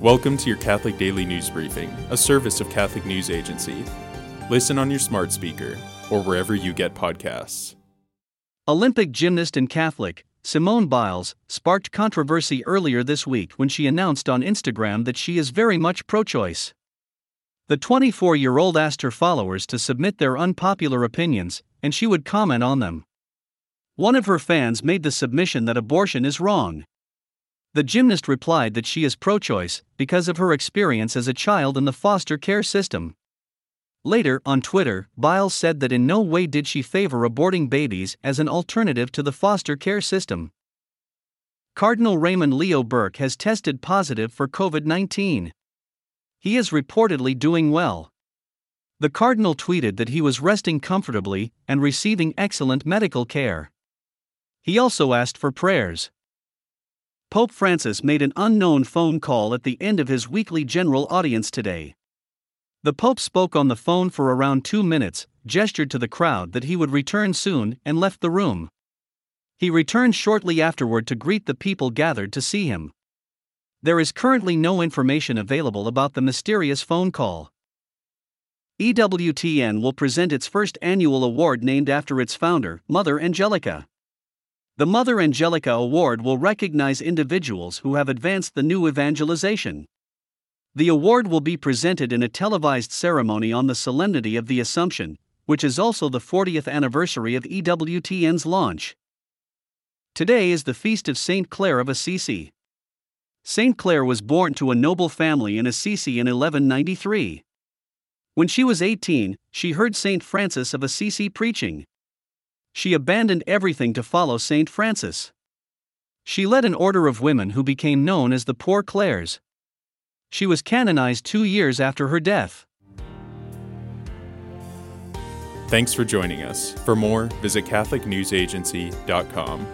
Welcome to your Catholic Daily News Briefing, a service of Catholic News Agency. Listen on your smart speaker or wherever you get podcasts. Olympic gymnast and Catholic, Simone Biles, sparked controversy earlier this week when she announced on Instagram that she is very much pro choice. The 24 year old asked her followers to submit their unpopular opinions, and she would comment on them. One of her fans made the submission that abortion is wrong. The gymnast replied that she is pro choice because of her experience as a child in the foster care system. Later, on Twitter, Biles said that in no way did she favor aborting babies as an alternative to the foster care system. Cardinal Raymond Leo Burke has tested positive for COVID 19. He is reportedly doing well. The Cardinal tweeted that he was resting comfortably and receiving excellent medical care. He also asked for prayers. Pope Francis made an unknown phone call at the end of his weekly general audience today. The Pope spoke on the phone for around two minutes, gestured to the crowd that he would return soon, and left the room. He returned shortly afterward to greet the people gathered to see him. There is currently no information available about the mysterious phone call. EWTN will present its first annual award named after its founder, Mother Angelica. The Mother Angelica Award will recognize individuals who have advanced the new evangelization. The award will be presented in a televised ceremony on the Solemnity of the Assumption, which is also the 40th anniversary of EWTN's launch. Today is the feast of Saint Clare of Assisi. Saint Clare was born to a noble family in Assisi in 1193. When she was 18, she heard Saint Francis of Assisi preaching she abandoned everything to follow St. Francis. She led an order of women who became known as the Poor Clares. She was canonized two years after her death. Thanks for joining us. For more, visit CatholicNewsAgency.com.